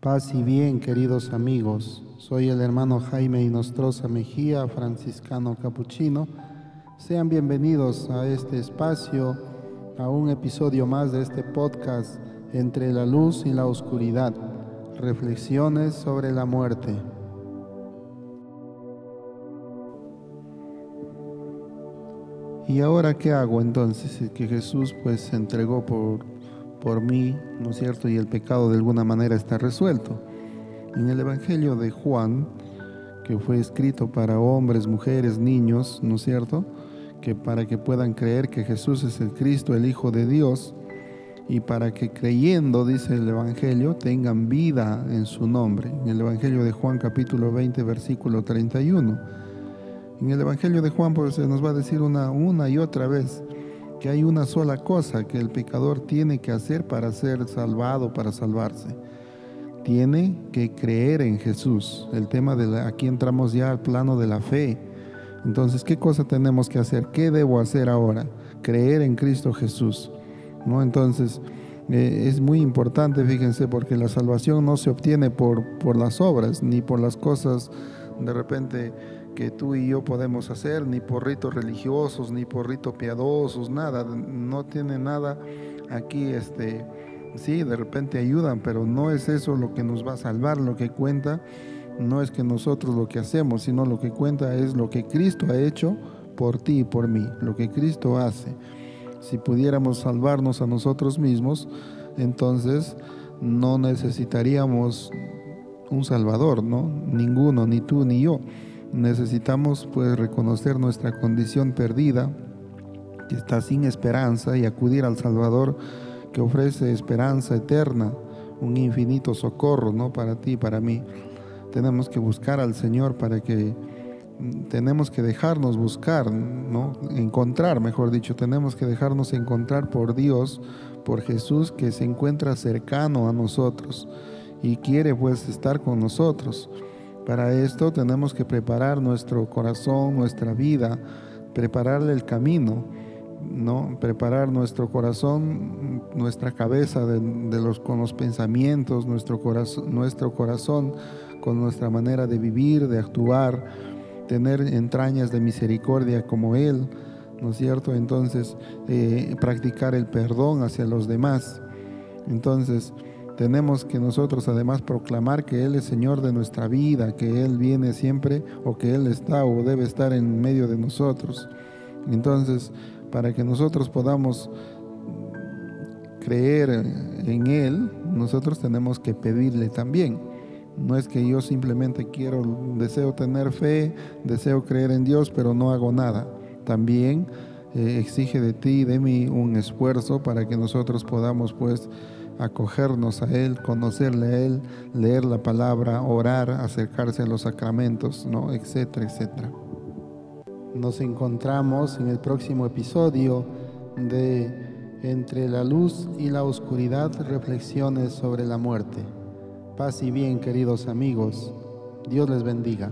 Paz y bien, queridos amigos. Soy el hermano Jaime Inostroza Mejía, franciscano capuchino. Sean bienvenidos a este espacio, a un episodio más de este podcast Entre la luz y la oscuridad, reflexiones sobre la muerte. ¿Y ahora qué hago entonces? Que Jesús pues se entregó por por mí, ¿no es cierto? Y el pecado de alguna manera está resuelto. En el Evangelio de Juan, que fue escrito para hombres, mujeres, niños, ¿no es cierto? Que para que puedan creer que Jesús es el Cristo, el Hijo de Dios, y para que creyendo, dice el Evangelio, tengan vida en su nombre. En el Evangelio de Juan capítulo 20, versículo 31. En el Evangelio de Juan pues, se nos va a decir una, una y otra vez, que hay una sola cosa que el pecador tiene que hacer para ser salvado, para salvarse. Tiene que creer en Jesús. El tema de la, aquí entramos ya al plano de la fe. Entonces, ¿qué cosa tenemos que hacer? ¿Qué debo hacer ahora? Creer en Cristo Jesús. ¿No? Entonces, eh, es muy importante, fíjense, porque la salvación no se obtiene por, por las obras, ni por las cosas de repente que tú y yo podemos hacer, ni por ritos religiosos, ni por ritos piadosos, nada, no tiene nada aquí, este, sí, de repente ayudan, pero no es eso lo que nos va a salvar, lo que cuenta no es que nosotros lo que hacemos, sino lo que cuenta es lo que Cristo ha hecho por ti y por mí, lo que Cristo hace. Si pudiéramos salvarnos a nosotros mismos, entonces no necesitaríamos un Salvador, ¿no? Ninguno, ni tú ni yo. Necesitamos pues reconocer nuestra condición perdida, que está sin esperanza, y acudir al Salvador que ofrece esperanza eterna, un infinito socorro, ¿no? Para ti y para mí. Tenemos que buscar al Señor para que tenemos que dejarnos buscar, ¿no? Encontrar, mejor dicho, tenemos que dejarnos encontrar por Dios, por Jesús que se encuentra cercano a nosotros y quiere pues estar con nosotros. Para esto tenemos que preparar nuestro corazón, nuestra vida, prepararle el camino, ¿no? Preparar nuestro corazón, nuestra cabeza con los pensamientos, nuestro corazón, nuestro corazón con nuestra manera de vivir, de actuar, tener entrañas de misericordia como Él, ¿no es cierto? Entonces, eh, practicar el perdón hacia los demás. Entonces, tenemos que nosotros además proclamar que Él es Señor de nuestra vida, que Él viene siempre o que Él está o debe estar en medio de nosotros. Entonces, para que nosotros podamos creer en Él, nosotros tenemos que pedirle también. No es que yo simplemente quiero, deseo tener fe, deseo creer en Dios, pero no hago nada. También eh, exige de ti y de mí un esfuerzo para que nosotros podamos pues acogernos a Él, conocerle a Él, leer la palabra, orar, acercarse a los sacramentos, ¿no? etcétera, etcétera. Nos encontramos en el próximo episodio de Entre la luz y la oscuridad, reflexiones sobre la muerte. Paz y bien, queridos amigos. Dios les bendiga.